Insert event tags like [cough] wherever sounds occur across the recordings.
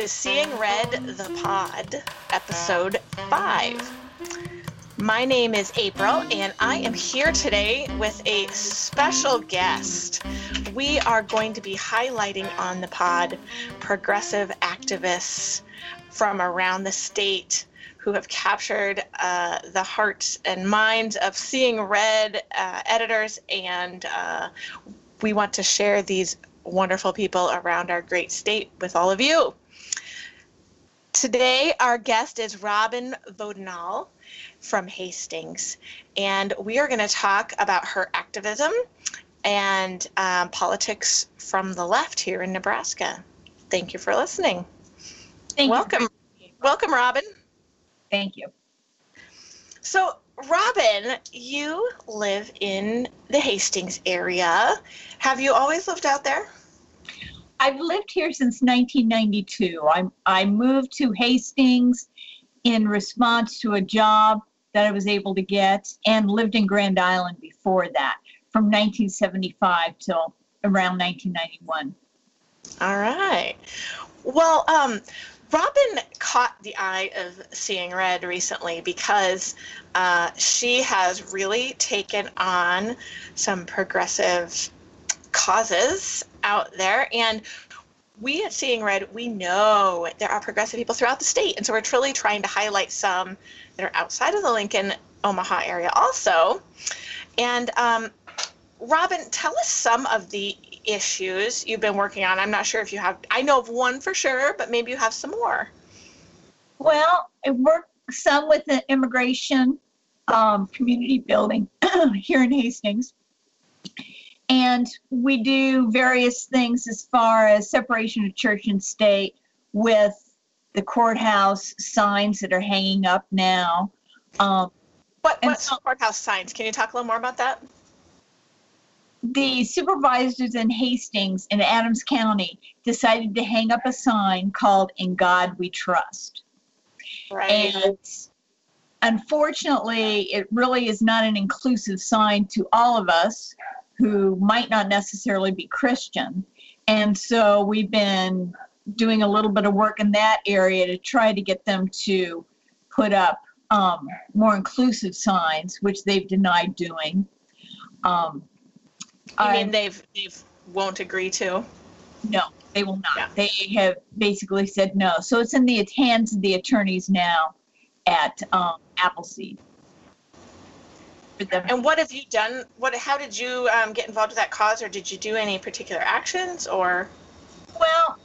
To Seeing Red the Pod, episode 5. My name is April, and I am here today with a special guest. We are going to be highlighting on the pod progressive activists from around the state who have captured uh, the hearts and minds of Seeing Red uh, editors, and uh, we want to share these wonderful people around our great state with all of you. Today, our guest is Robin Vodinal from Hastings, and we are going to talk about her activism and um, politics from the left here in Nebraska. Thank you for listening. Thank welcome, you. welcome, Robin. Thank you. So, Robin, you live in the Hastings area. Have you always lived out there? I've lived here since 1992. I, I moved to Hastings in response to a job that I was able to get and lived in Grand Island before that from 1975 till around 1991. All right. Well, um, Robin caught the eye of Seeing Red recently because uh, she has really taken on some progressive causes out there. And we at Seeing Red, we know there are progressive people throughout the state. And so we're truly trying to highlight some that are outside of the Lincoln, Omaha area also. And um, Robin, tell us some of the issues you've been working on. I'm not sure if you have, I know of one for sure, but maybe you have some more. Well, I work some with the immigration um, community building [clears throat] here in Hastings. And we do various things as far as separation of church and state with the courthouse signs that are hanging up now. Um, What, And what's so- courthouse signs? Can you talk a little more about that? the supervisors in Hastings in Adams County decided to hang up a sign called In God We Trust. Right. And unfortunately, it really is not an inclusive sign to all of us who might not necessarily be Christian. And so we've been doing a little bit of work in that area to try to get them to put up um, more inclusive signs, which they've denied doing. Um, you I- mean they've they've won't agree to? No, they will not. Yeah. They have basically said no. So it's in the hands of the attorneys now at um, Appleseed. For them. And what have you done? What? How did you um, get involved with that cause, or did you do any particular actions, or? Well,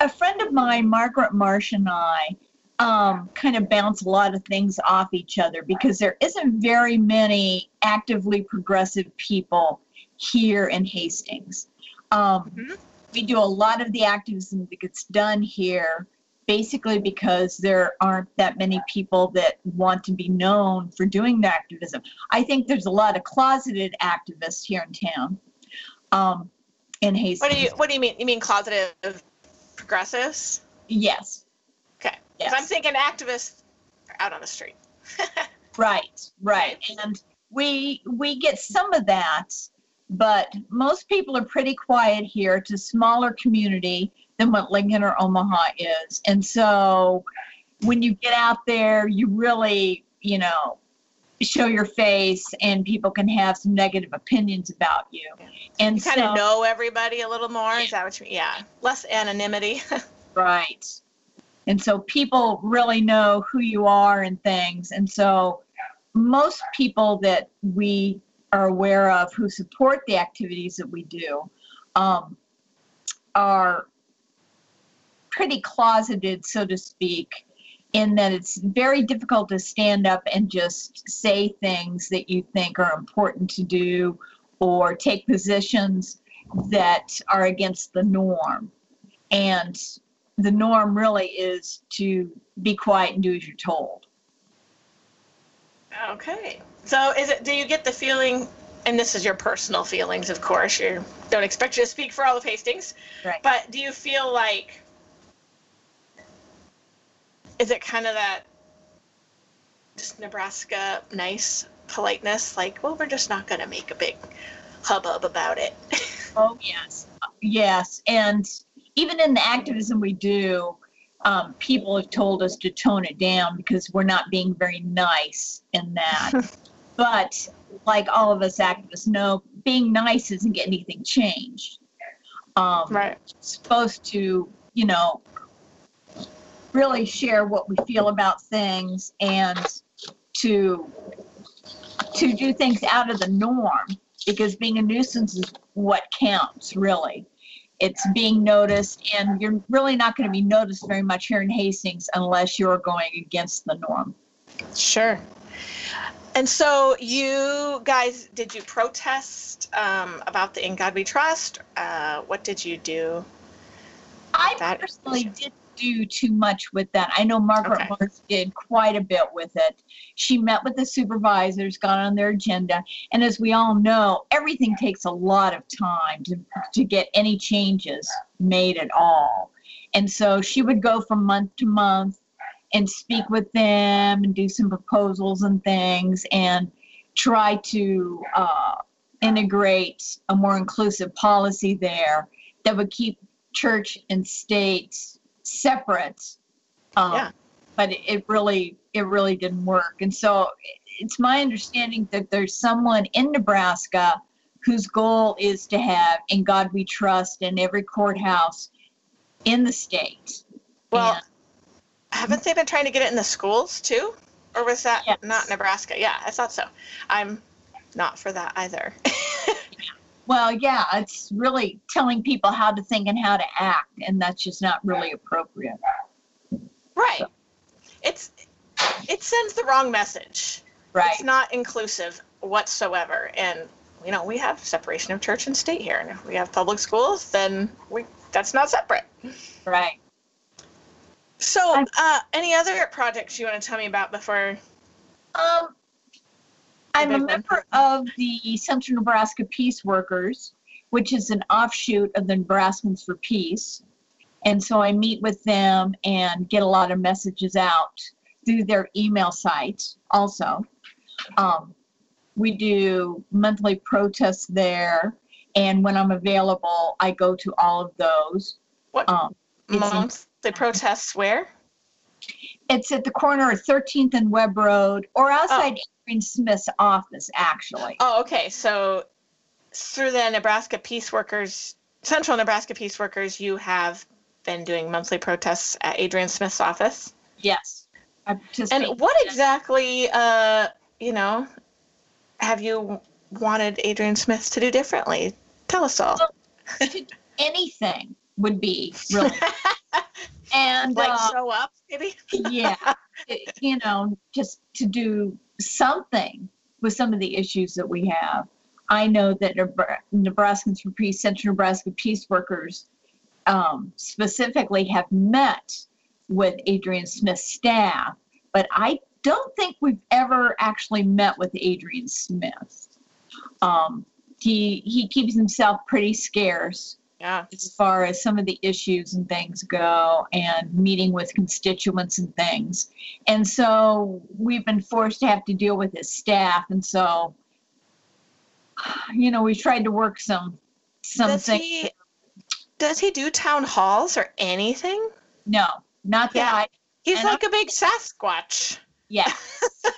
a friend of mine, Margaret Marsh, and I um, kind of bounce a lot of things off each other because there isn't very many actively progressive people here in Hastings. Um, Mhm. We do a lot of the activism that gets done here basically because there aren't that many people that want to be known for doing the activism. I think there's a lot of closeted activists here in town. Um, in Hastings. What do you What do you mean? You mean closeted progressives? Yes. Okay. Yes. I'm thinking activists are out on the street. [laughs] Right, right. And we we get some of that, but most people are pretty quiet here. It's a smaller community than what Lincoln or Omaha is. And so when you get out there, you really, you know, show your face and people can have some negative opinions about you. And You kind so, of know everybody a little more. Is that what you mean? Yeah. Less anonymity. [laughs] Right. And so people really know who you are and things. And so most people that we are aware of who support the activities that we do um, are pretty closeted, so to speak, in that it's very difficult to stand up and just say things that you think are important to do or take positions that are against the norm. And the norm really is to be quiet and do as you're told. okay. So is it? Do you get the feeling? And this is your personal feelings, of course. You don't expect you to speak for all of Hastings. Right. But do you feel like? Is it kind of that? Just Nebraska nice politeness, like, well, we're just not going to make a big hubbub about it. [laughs] Oh, yes. Yes. And even in the activism we do, um, people have told us to tone it down because we're not being very nice in that. [laughs] but like all of us activists know, being nice isn't getting anything changed. Um, Right. supposed to, you know, really share what we feel about things and to to do things out of the norm because being a nuisance is what counts really it's being noticed and you're really not going to be noticed very much here in hastings unless you're going against the norm Sure. And so you guys, did you protest um, about the In God We Trust? Uh, what did you do? i personally didn't do too much with that. I know margaret Okay. Morris did quite a bit with it. She met with the supervisors got on their agenda and as we all know everything takes a lot of time to, to get any changes made at all. And so she would go from month to month and speak with them and do some proposals and things and try to uh, integrate a more inclusive policy there that would keep church and state separate. Um, Yeah. But it, really, it really didn't work. And so it's my understanding that there's someone in Nebraska whose goal is to have "In God We Trust" in every courthouse in the state. Well, And- haven't they been trying to get it in the schools too? Or was that Yes. not Nebraska? Yeah, I thought so. I'm not for that either. [laughs] Well, yeah, it's really telling people how to think and how to act, and that's just not really appropriate. right. It's it sends the wrong message. Right. It's not inclusive whatsoever. And you know, we have separation of church and state here. And if we have public schools, then we that's not separate. Right. So, uh, any other projects you want to tell me about before? Um, I'm a member of the Central Nebraska Peace Workers, which is an offshoot of the Nebraskans for Peace. And so I meet with them and get a lot of messages out through their email site also. Um, we do monthly protests there. And when I'm available, I go to all of those. What Um, in- monthly protests where? It's at the corner of 13th and Webb Road or outside Adrian Smith's office, actually. Oh, okay. So through the Nebraska Peace Workers, Central Nebraska Peace Workers, you have been doing monthly protests at Adrian Smith's office. Yes. And what exactly, uh, you know, have you wanted Adrian Smith to do differently? Tell us all. [laughs] anything would be really. [laughs] and like uh, show up, maybe. [laughs] yeah, it- you know, just to do something with some of the issues that we have. I know that Nebra- Nebraskans for Peace, Central Nebraska Peace Workers, um, specifically have met with Adrian Smith's staff, but I don't think we've ever actually met with Adrian Smith. Um, he he keeps himself pretty scarce Yeah. as far as some of the issues and things go and meeting with constituents and things. And so we've been forced to have to deal with his staff. And so, you know, we tried to work some Does something. he? Does he do town halls or anything? No, not that Yeah. I, He's like a big Sasquatch. yeah,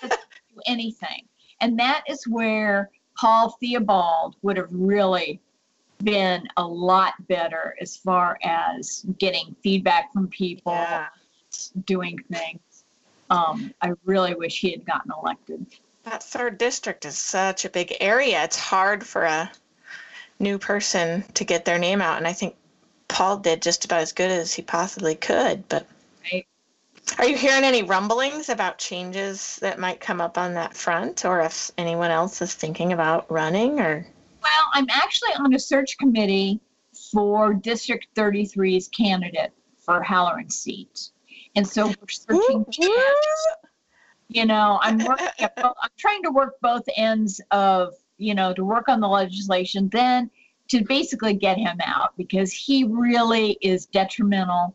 [laughs] anything. And that is where Paul Theobald would have really been a lot better as far as getting feedback from people. Yeah. doing things. Um, I really wish he had gotten elected. That third district is such a big area. It's hard for a new person to get their name out. And I think Paul did just about as good as he possibly could. But Right. are you hearing any rumblings about changes that might come up on that front or if anyone else is thinking about running or? Well, I'm actually on a search committee for District 33's candidate for Halloran seat. And so we're searching, you know, I'm working, [laughs] both, I'm trying to work both ends of, you know, to work on the legislation, then to basically get him out because he really is detrimental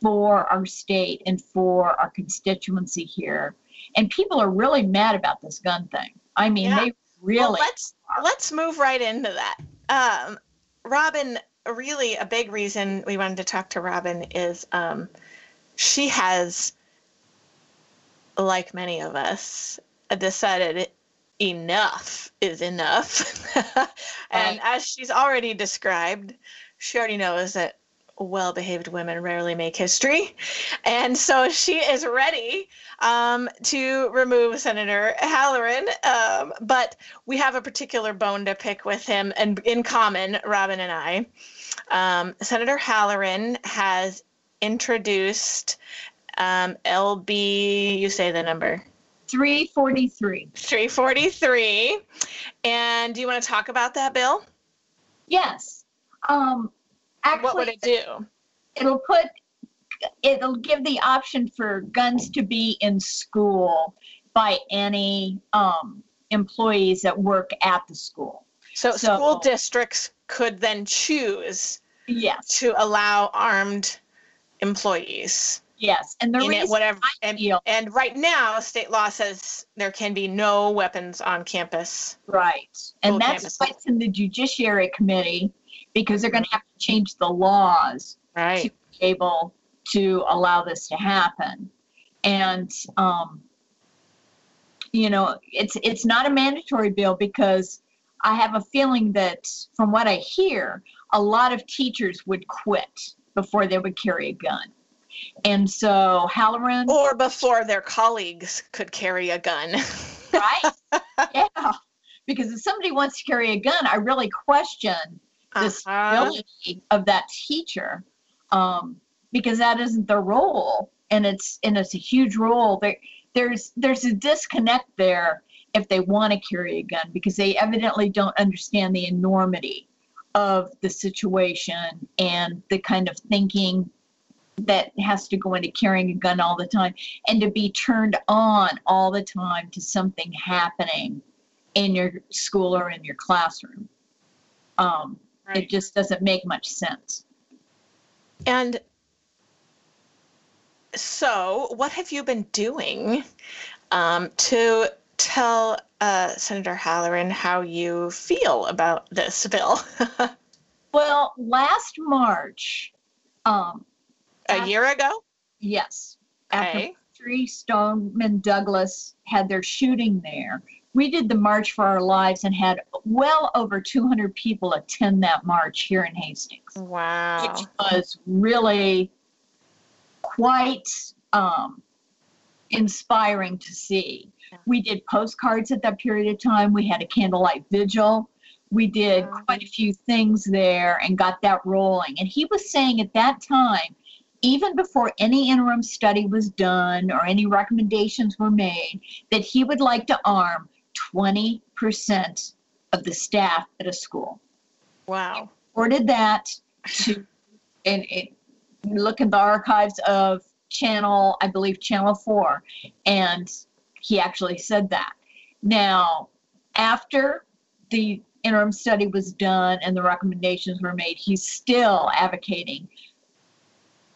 for our state and for our constituency here. And people are really mad about this gun thing. I mean, Yeah. they really Well, let's let's move right into that. Um, Robin, really a big reason we wanted to talk to Robin is um, she has, like many of us, decided enough is enough. [laughs] and Right. as she's already described, she already knows that well behaved women rarely make history. And so she is ready um, to remove Senator Halloran. Um, but we have a particular bone to pick with him, and in common, Robin and I. Um, Senator Halloran has introduced um, LB, you say the number. 343. 343. And do you want to talk about that bill? Yes. Um, actually, what would it do? it'll put it'll give the option for guns to be in school by any um, employees that work at the school. So, So- school districts could then choose Yes, to allow armed employees yes, and the reason whatever. And, and right now, state law says there can be no weapons on campus. right, and that's why it's in the Judiciary Committee because they're going to have to change the laws Right. to be able to allow this to happen. And um, you know, it's it's not a mandatory bill because I have a feeling that from what I hear, a lot of teachers would quit before they would carry a gun. And so Halloran, Or before their colleagues could carry a gun. right? [laughs] yeah. Because if somebody wants to carry a gun, I really question the Uh-huh. of that teacher um, because that isn't their role and it's and it's a huge role there there's there's a disconnect there if they want to carry a gun because they evidently don't understand the enormity of the situation and the kind of thinking that has to go into carrying a gun all the time and to be turned on all the time to something happening in your school or in your classroom um, Right. it just doesn't make much sense. And so, what have you been doing um, to tell uh, Senator Halloran how you feel about this bill? [laughs] Well, last March, um, a year ago? yes, after Okay. three Stoneman Douglas had their shooting there, we did the March for Our Lives and had well over 200 people attend that march here in Hastings, Wow. which was really quite um, inspiring to see. We did postcards at that period of time. We had a candlelight vigil. We did Wow. quite a few things there and got that rolling. And he was saying at that time, even before any interim study was done or any recommendations were made, that he would like to arm 20% of the staff at a school. Wow. Ordered that to, and it, look at the archives of channel, I believe, channel four, and he actually said that. Now, after the interim study was done and the recommendations were made, he's still advocating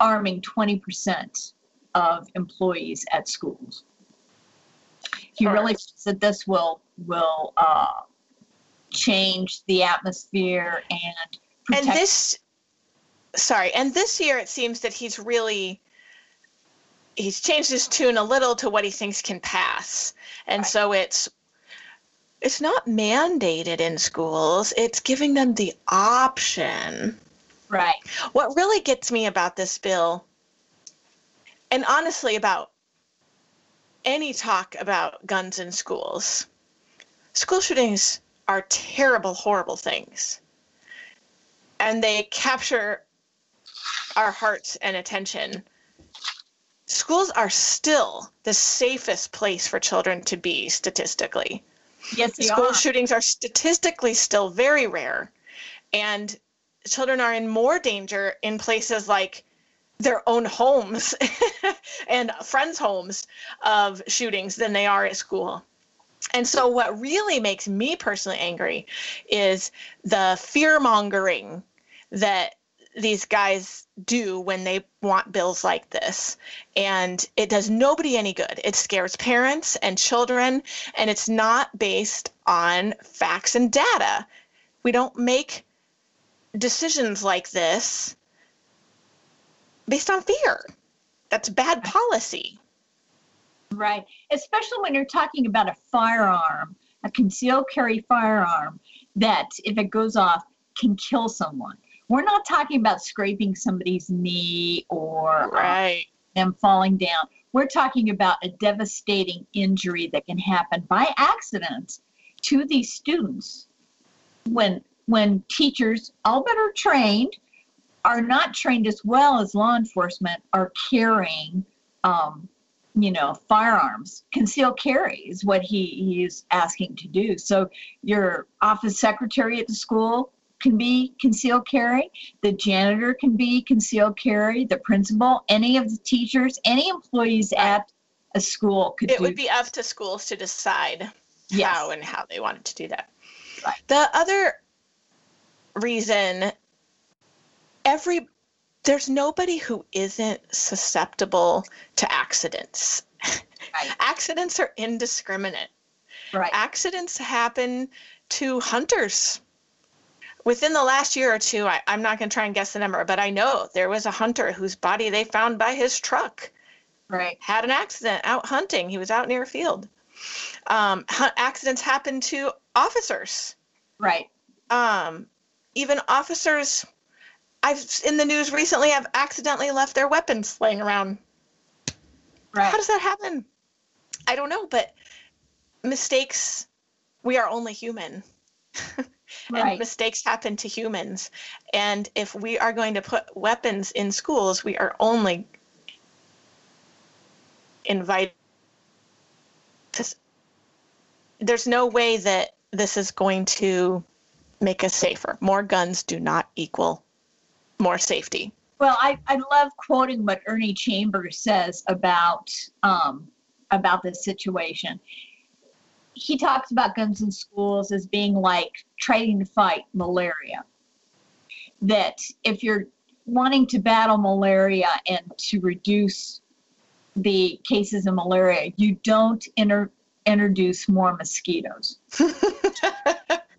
arming 20% of employees at schools. He Sure. really thinks that this will will uh, change the atmosphere and protect. And this, sorry, and this year it seems that he's really, he's changed his tune a little to what he thinks can pass. And Right. so it's, it's not mandated in schools, it's giving them the option. right. What really gets me about this bill, and honestly about any talk about guns in schools, school shootings are terrible, horrible things. And they capture our hearts and attention. Schools are still the safest place for children to be statistically Yes, school are. shootings are statistically still very rare and children are in more danger in places like their own homes [laughs] and friends homes of shootings than they are at school and so what really makes me personally angry is the fear mongering that these guys do when they want bills like this. And it does nobody any good. It scares parents and children, and it's not based on facts and data. We don't make decisions like this based on fear. That's bad policy. Right. Especially when you're talking about a firearm, a concealed carry firearm that, if it goes off, can kill someone. We're not talking about scraping somebody's knee or uh, Right. them falling down. We're talking about a devastating injury that can happen by accident to these students when when teachers, all that are trained, are not trained as well as law enforcement, are carrying, um, you know, firearms. Concealed carry is what he, he is asking to do. So your office secretary at the school can be concealed carry. The janitor can be concealed carry. The principal, any of the teachers, any employees at a school could It do. would be up to schools to decide Yes. how and how they wanted to do that. Right. The other reason every there's nobody who isn't susceptible to accidents. Right. [laughs] Accidents are indiscriminate. right. Accidents happen to hunters. Within the last year or two, I, I'm not going to try and guess the number, but I know there was a hunter whose body they found by his truck Right. had an accident out hunting. He was out near a field. Um, hu- accidents happen to officers. Right. Um, even officers, I've in the news recently have accidentally left their weapons laying around. Right. How does that happen? I don't know, but mistakes. We are only human. [laughs] Right. and mistakes happen to humans. And if we are going to put weapons in schools, we are only invited. There's no way that this is going to make us safer. More guns do not equal more safety. Well, I, I love quoting what Ernie Chambers says about um, about this situation. He talks about guns in schools as being like trying to fight malaria. That if you're wanting to battle malaria and to reduce the cases of malaria, you don't inter- introduce more mosquitoes. [laughs]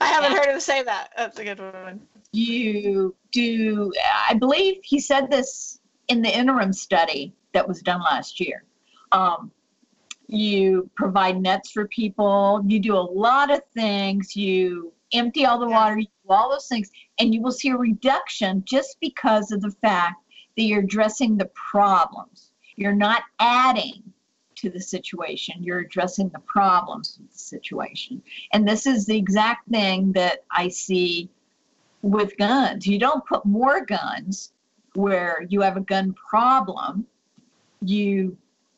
I haven't heard him say that. That's a good one. you do i believe he said this in the interim study that was done last year um, you provide nets for people you do a lot of things you empty all the Yeah. water you do all those things and you will see a reduction just because of the fact that you're addressing the problems you're not adding to the situation you're addressing the problems of the situation and this is the exact thing that i see with guns. You don't put more guns where you have a gun problem. You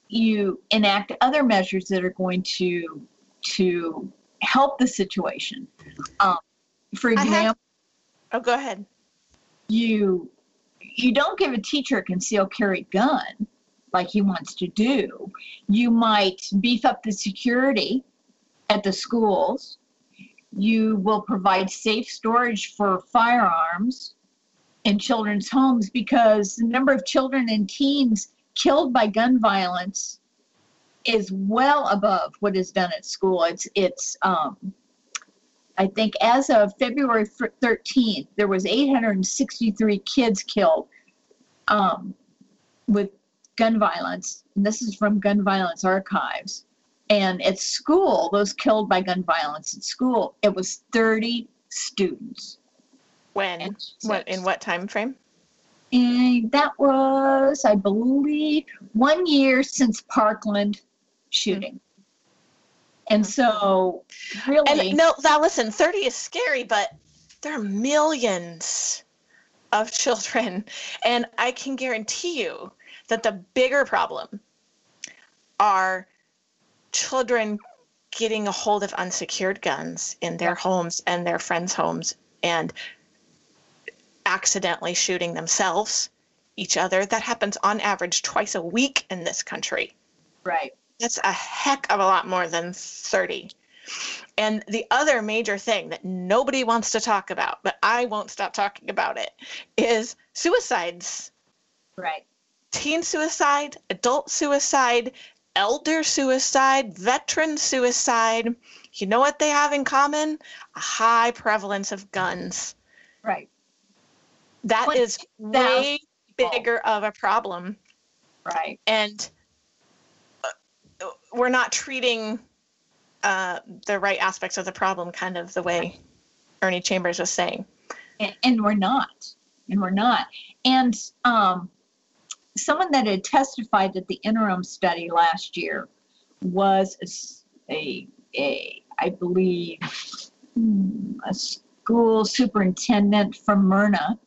you enact other measures that are going to to help the situation. Um, for example, Oh, go ahead. you you don't give a teacher a concealed carry gun like he wants to do. You might beef up the security at the schools. You will provide safe storage for firearms in children's homes because the number of children and teens killed by gun violence is well above what is done at school. It's it's um, I think as of February 13th, there was 863 kids killed um, with gun violence. And this is from Gun Violence Archives. And at school, those killed by gun violence at school, it was 30 students. When? What in what time frame? And that was, I believe, one year since Parkland shooting. And so, really, And no, now listen, 30 is scary, but there are millions of children. And I can guarantee you that the bigger problem are children getting a hold of unsecured guns in their homes and their friends' homes and accidentally shooting themselves, each other. That happens on average twice a week in this country. right, That's a heck of a lot more than 30. And the other major thing that nobody wants to talk about, but I won't stop talking about it, is suicides. right, Teen suicide, adult suicide, elder suicide, veteran suicide. You know what they have in common? A high prevalence of guns. Right. That is way people. bigger of a problem. Right. And uh, we're not treating uh, the right aspects of the problem kind of the way Ernie Chambers was saying. and, and we're not and we're not and um, someone that had testified at the interim study last year was a i believe hmm, a school superintendent from merna.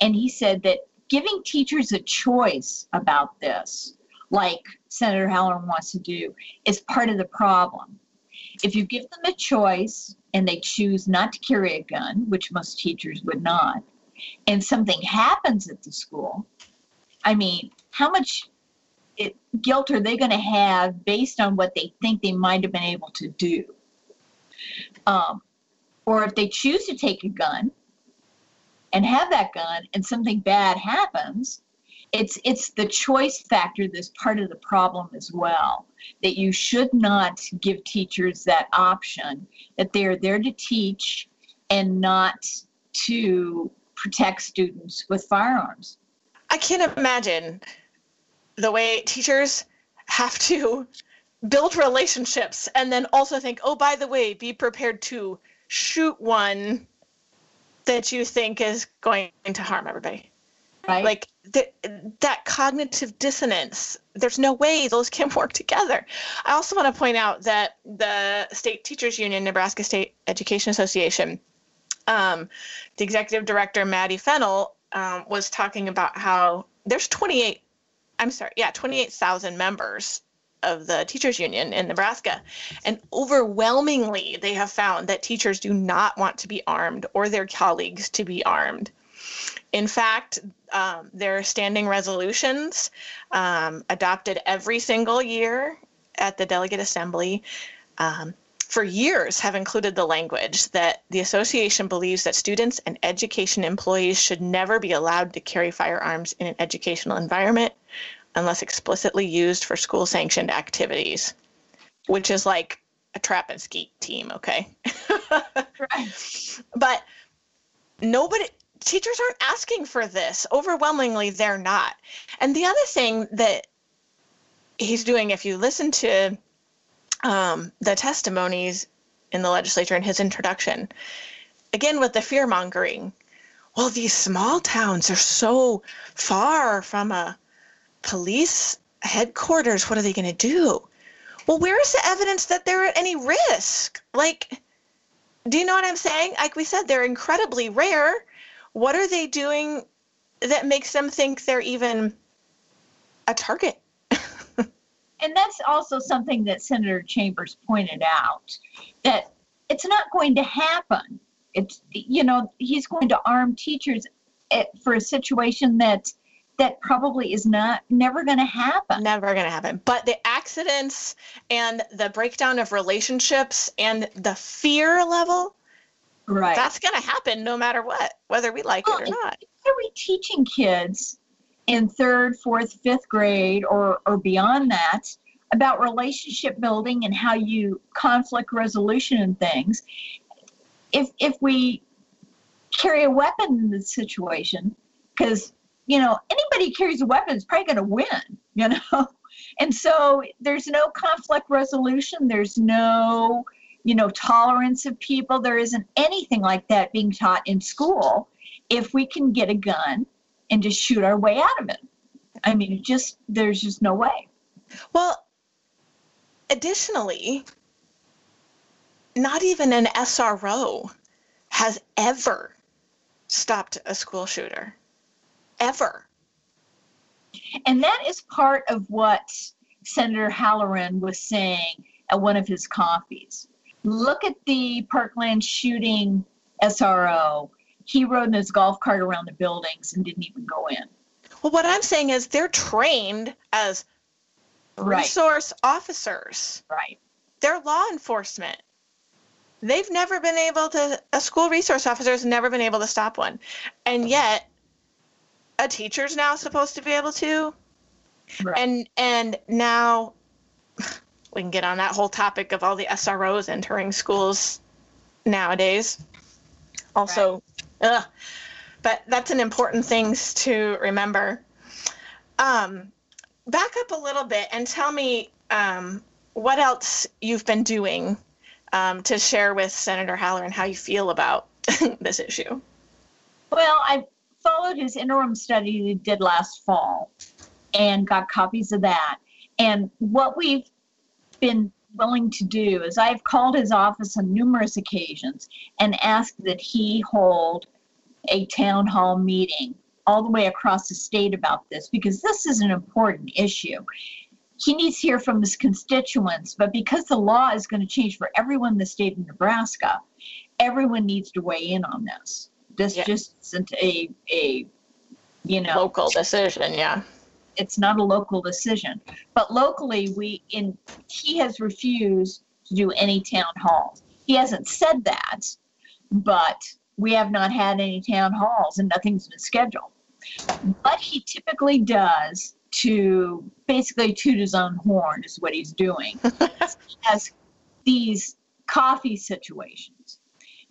And he said that giving teachers a choice about this like senator halloran wants to do is part of the problem. If you give them a choice and they choose not to carry a gun, which most teachers would not, and something happens at the school, I mean, how much it, guilt are they going to have based on what they think they might have been able to do? Um, or if they choose to take a gun and have that gun and something bad happens, it's it's the choice factor that's part of the problem as well that you should not give teachers that option that they're there to teach and not to protect students with firearms I can't imagine the way teachers have to build relationships and then also think, oh, by the way, be prepared to shoot one that you think is going to harm everybody. right Like th- that cognitive dissonance, there's no way those can work together. I also want to point out that the State Teachers Union, Nebraska State Education Association, um, the executive director, Maddie Fennell, um, was talking about how there's 28, I'm sorry, yeah, 28,000 members of the teachers union in Nebraska. And overwhelmingly, they have found that teachers do not want to be armed or their colleagues to be armed. In fact, um, standing resolutions um, adopted every single year at the delegate assembly um, for years have included the language that the association believes that students and education employees should never be allowed to carry firearms in an educational environment unless explicitly used for school sanctioned activities, which is like a trap and skeet team, okay? right. [laughs] But nobody teachers aren't asking for this. Overwhelmingly they're not. And the other thing that he's doing if you listen to um, the testimonies in the legislature in his introduction again with the fear mongering well these small towns are so far from a police headquarters what are they going to do well where's the evidence that they're at any risk like do you know what I'm saying? Like we said, they're incredibly rare. What are they doing that makes them think they're even a target? And that's also something that senator chambers pointed out that it's not going to happen it's you know he's going to arm teachers at, for a situation that that probably is not never going to happen Never going to happen. But the accidents and the breakdown of relationships and the fear level, right that's going to happen no matter what, whether we like Well, it or not. are we teaching kids in third, fourth, fifth grade or, or beyond that about relationship building and how you conflict resolution and things? If if we carry a weapon in this situation, because you know anybody carries a weapon is probably going to win, [laughs] you know, and so there's no conflict resolution. There's no you know tolerance of people. There isn't anything like that being taught in school if we can get a gun and just shoot our way out of it. I mean, just there's just no way. Well, additionally, not even an SRO has ever stopped a school shooter. Ever. And that is part of what Senator Halloran was saying at one of his coffees. Look at the Parkland shooting SRO. He rode in his golf cart around the buildings and didn't even go in. Well, what I'm saying is they're trained as Right. resource officers. Right. They're law enforcement. They've never been able to, a school resource officer has never been able to stop one. And yet, a teacher's now supposed to be able to. Right. And and now we can get on that whole topic of all the SROs entering schools nowadays. Also, Ugh. But that's an important thing to remember. Um, back up a little bit and tell me um, what else you've been doing um, to share with Senator Halloran how you feel about [laughs] this issue. Well, I followed his interim study he did last fall and got copies of that. And what we've been willing to do is I've called his office on numerous occasions and asked that he hold a town hall meeting all the way across the state about this because this is an important issue. He needs to hear from his constituents, but because the law is going to change for everyone in the state of Nebraska, everyone needs to weigh in on this. This Yeah. just isn't a a you know Local decision, yeah. It's not a local decision. But locally, we in he has refused to do any town halls. He hasn't said that, but we have not had any town halls and nothing's been scheduled. What he typically does to basically toot his own horn is what he's doing. [laughs] he has these coffee situations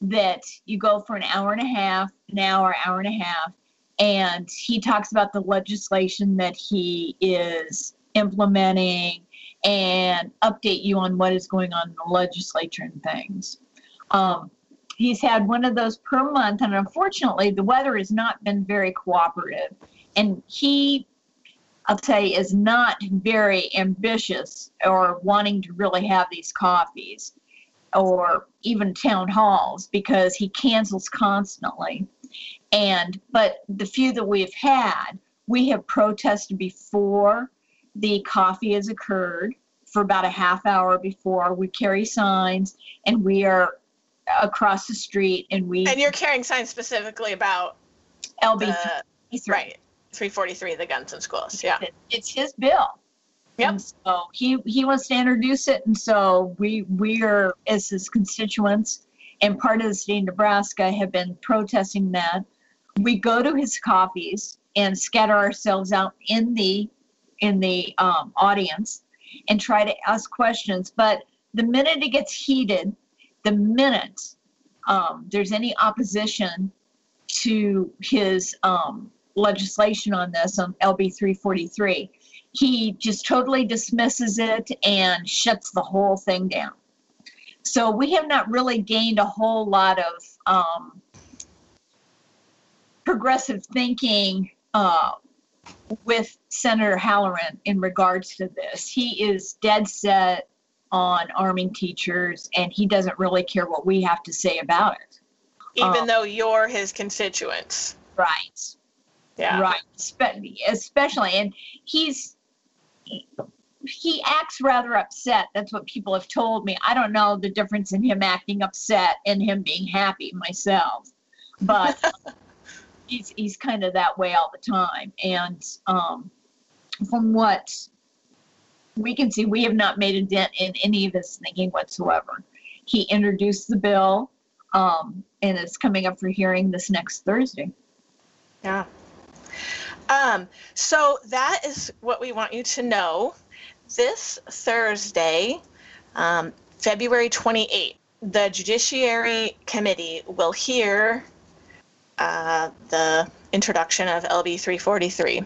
that you go for an hour and a half, an hour, hour and a half, and he talks about the legislation that he is implementing and update you on what is going on in the legislature and things. Um, he's had one of those per month, and unfortunately, the weather has not been very cooperative. And he, I'll say, is not very ambitious or wanting to really have these coffees or even town halls because he cancels constantly. And but the few that we've had, we have protested before the coffee has occurred for about a half hour before. We carry signs and we are across the street and we And you're carrying signs specifically about LB right, 343, the guns in schools. Yeah. It's his bill. Yep. And so he he wants to introduce it, and so we we are as his constituents and part of the state of Nebraska have been protesting that. We go to his coffees and scatter ourselves out in the in the um, audience and try to ask questions. But the minute it gets heated, the minute um, there's any opposition to his um, legislation on this on LB 343, he just totally dismisses it and shuts the whole thing down. So we have not really gained a whole lot of um, progressive thinking uh, with Senator Halloran in regards to this. He is dead set on arming teachers, and he doesn't really care what we have to say about it. Even Um, though you're his constituents. Right. Yeah. Right. Spe- especially, and he's he, he acts rather upset. That's what people have told me. I don't know the difference in him acting upset and him being happy myself, but [laughs] he's he's kind of that way all the time. And um, from what we can see, we have not made a dent in any of his thinking whatsoever. He introduced the bill, um, and it's coming up for hearing this next Thursday. Yeah. Um, so that is what we want you to know. This Thursday, um, February 28th, the Judiciary Committee will hear uh, the introduction of LB 343.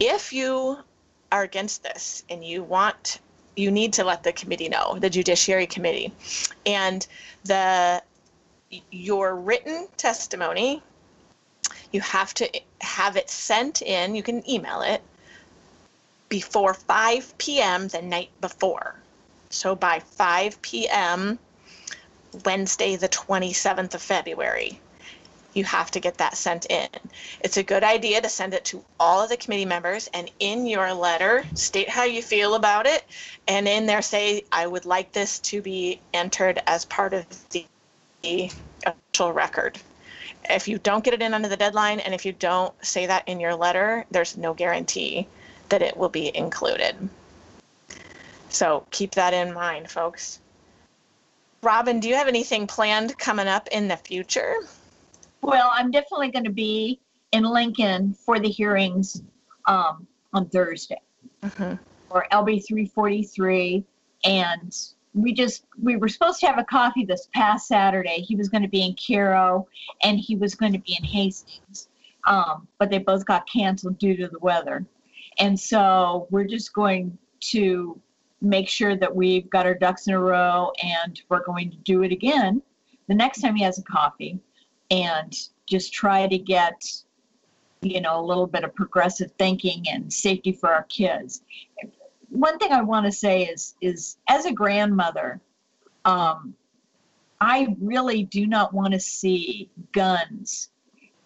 If you are against this and you want, you need to let the committee know, the Judiciary Committee, and the your written testimony you have to have it sent in you can email it before 5 p.m the night before. So by 5 p.m wednesday the 27th of february you have to get that sent in it's a good idea to send it to all of the committee members and in your letter state how you feel about it and in there say i would like this to be entered as part of the official record if you don't get it in under the deadline and if you don't say that in your letter, there's no guarantee that it will be included. So keep that in mind, folks. Robin, do you have anything planned coming up in the future? Well, I'm definitely going to be in Lincoln for the hearings um, on Thursday Mhm. for LB 343 and we just we were supposed to have a coffee this past Saturday. He was going to be in Cairo and he was going to be in Hastings, um, but they both got canceled due to the weather. And so we're just going to make sure that we've got our ducks in a row and we're going to do it again the next time he has a coffee and just try to get you know a little bit of progressive thinking and safety for our kids. One thing i want to say is is as a grandmother um, i really do not want to see guns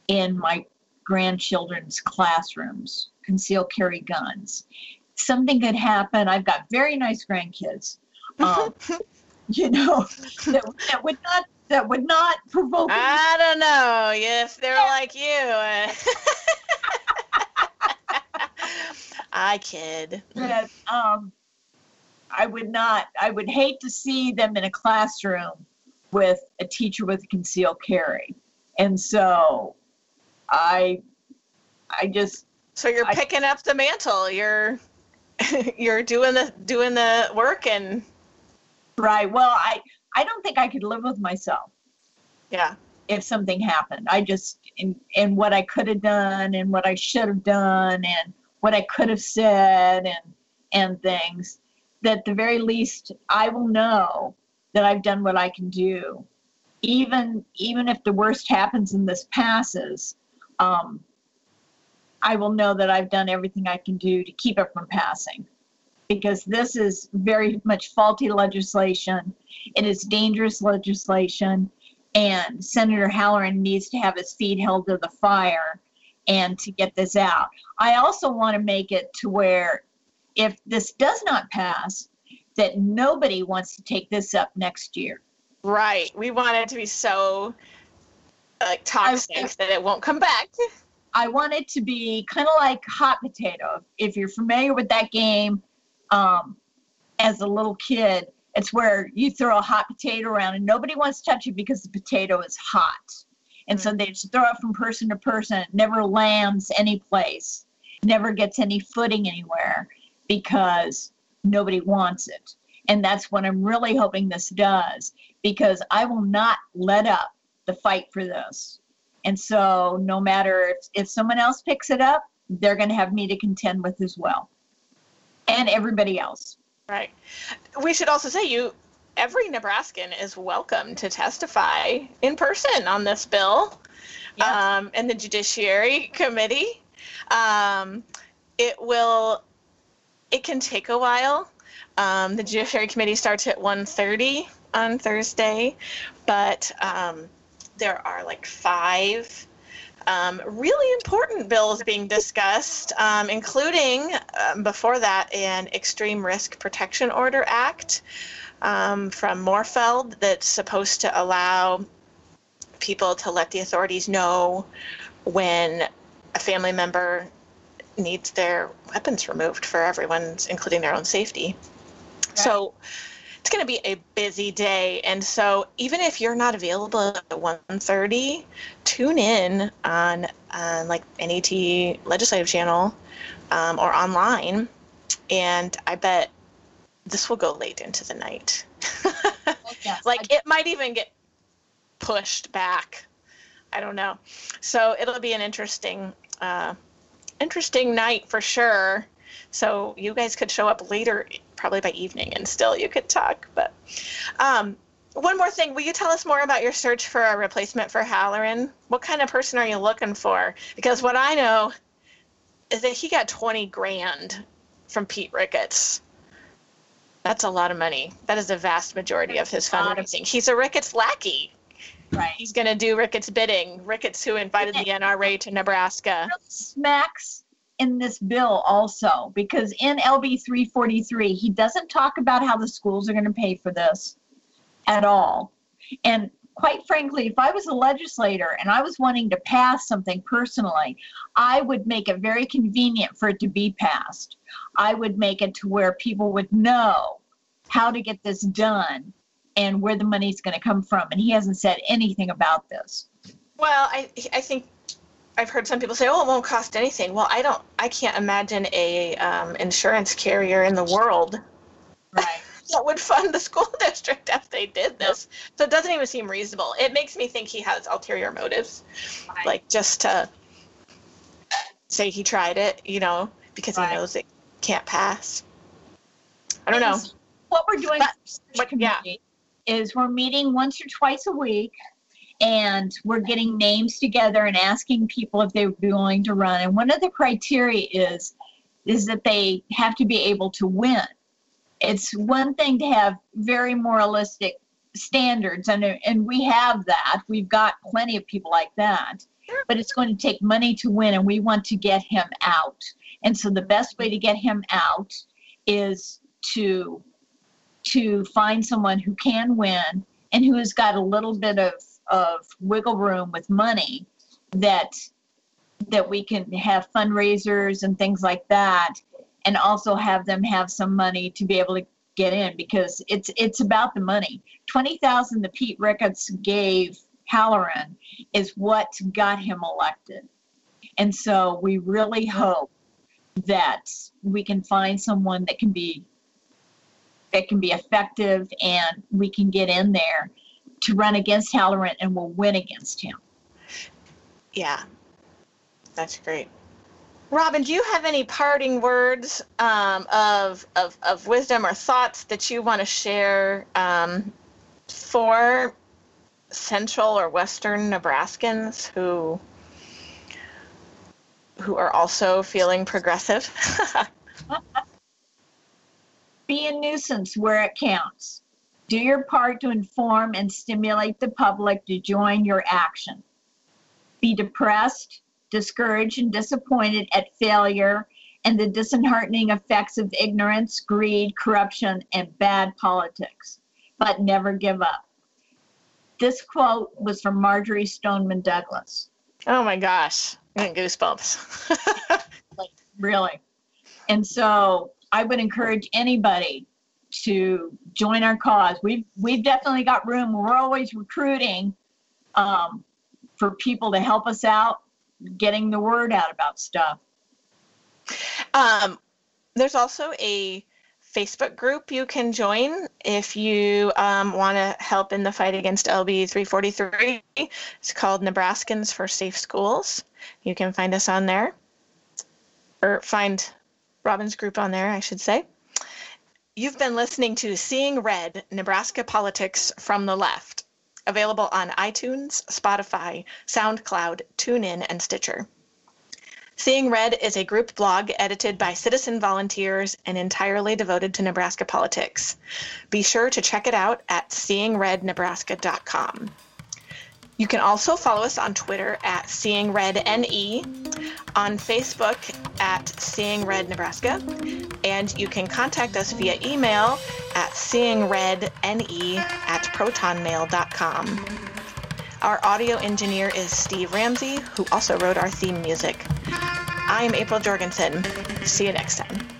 in my grandchildren's classrooms conceal carry guns. Something could happen i've got very nice grandkids um, [laughs] you know that, that would not that would not provoke. I don't know if they're like you. [laughs] I kid. That, um, I would not. I would hate to see them in a classroom with a teacher with a concealed carry, and so I, I just. So you're I, picking up the mantle. You're, [laughs] you're doing the doing the work and. Right. Well, I I don't think I could live with myself. Yeah. If something happened, I just and and what I could have done and what I should have done and what I could have said and and things that the very least I will know that I've done what I can do. Even even if the worst happens and this passes, um, I will know that I've done everything I can do to keep it from passing because this is very much faulty legislation. It is dangerous legislation, and Senator Halloran needs to have his feet held to the fire and to get this out. I also want to make it to where if this does not pass, that nobody wants to take this up next year. Right. We want it to be so like toxic I, that it won't come back. I want it to be kind of like hot potato. If you're familiar with that game, um, as a little kid, it's where you throw a hot potato around and nobody wants to touch it because the potato is hot. And so they just throw it from person to person. It never lands any place, never gets any footing anywhere because nobody wants it. And that's what I'm really hoping this does because I will not let up the fight for this. And so no matter if, if someone else picks it up, they're going to have me to contend with as well and everybody else. Right. We should also say you every Nebraskan is welcome to testify in person on this bill yes. um, in the Judiciary Committee. Um, it will. It can take a while. Um, the Judiciary Committee starts at 1.30 on Thursday, but um, there are like five um, really important bills being discussed, um, including um, before that an Extreme Risk Protection Order Act um, from Morfeld that's supposed to allow people to let the authorities know when a family member needs their weapons removed for everyone's, including their own safety. Right. So it's going to be a busy day. And so even if you're not available at 1.30 tune in on, on like net legislative channel um, or online. And i bet this will go late into the night. [laughs] Yes, like I- it might even get pushed back. I don't know. So it'll be an interesting uh, interesting night for sure. So you guys could show up later probably by evening, and still you could talk. But um, one more thing, will you tell us more about your search for a replacement for Halloran? What kind of person are you looking for? Because what I know is that he got 20 grand from Pete Ricketts. That's a lot of money. That is a vast majority of his fundraising. He's a Ricketts lackey. Right. He's going to do Ricketts bidding. Ricketts, who invited the [laughs] NRA to Nebraska. Smacks in this bill also because in LB 343 he doesn't talk about how the schools are going to pay for this at all. And quite frankly, if I was a legislator and I was wanting to pass something personally, I would make it very convenient for it to be passed. I would make it to where people would know how to get this done and where the money's going to come from. And he hasn't said anything about this. Well, I I think I've heard some people say, "Oh, it won't cost anything." Well, I don't. I can't imagine a um, insurance carrier in the world right. [laughs] that would fund the school [laughs] district if they did this. So it doesn't even seem reasonable. It makes me think he has ulterior motives, Right. like just to say he tried it, you know, because Right. he knows it can't pass. I don't know. What we're doing But- but, yeah. is we're meeting once or twice a week and we're getting names together and asking people if they would be willing to run. And one of the criteria is is that they have to be able to win. It's one thing to have very moralistic standards and and we have that. We've got plenty of people like that. Sure. But it's going to take money to win and we want to get him out. And so the best way to get him out is to to find someone who can win and who has got a little bit of, of wiggle room with money that that we can have fundraisers and things like that and also have them have some money to be able to get in because it's it's about the money. 20,000 that Pete Ricketts gave Halloran is what got him elected. And so we really hope that we can find someone that can be that can be effective and we can get in there to run against Halloran and we'll win against him. Yeah, that's great. Robin, do you have any parting words um, of, of, of wisdom or thoughts that you want to share um, for Central or Western Nebraskans who who are also feeling progressive? [laughs] Be a nuisance where it counts. Do your part to inform and stimulate the public to join your action. Be depressed, discouraged, and disappointed at failure and the disheartening effects of ignorance, greed, corruption, and bad politics, but never give up. This quote was from Marjory Stoneman Douglas. oh my gosh, I'm getting goosebumps. [laughs] really. And so I would encourage anybody to join our cause. We've we've definitely got room. We're always recruiting um, for people to help us out, getting the word out about stuff. Um, there's also a Facebook group you can join if you um, want to help in the fight against LB 343. It's called Nebraskans for Safe Schools. You can find us on there, or find Robin's group on there, I should say. You've been listening to Seeing Red Nebraska Politics from the Left, available on iTunes, Spotify, SoundCloud, TuneIn, and Stitcher. Seeing Red is a group blog edited by citizen volunteers and entirely devoted to Nebraska politics. Be sure to check it out at seeingrednebraska.com. You can also follow us on Twitter at SeeingRedNE, on Facebook at Seeing Red Nebraska, and you can contact us via email at seeingredne at protonmail.com. Our audio engineer is Steve Ramsey, who also wrote our theme music. I am April Jorgensen. See you next time.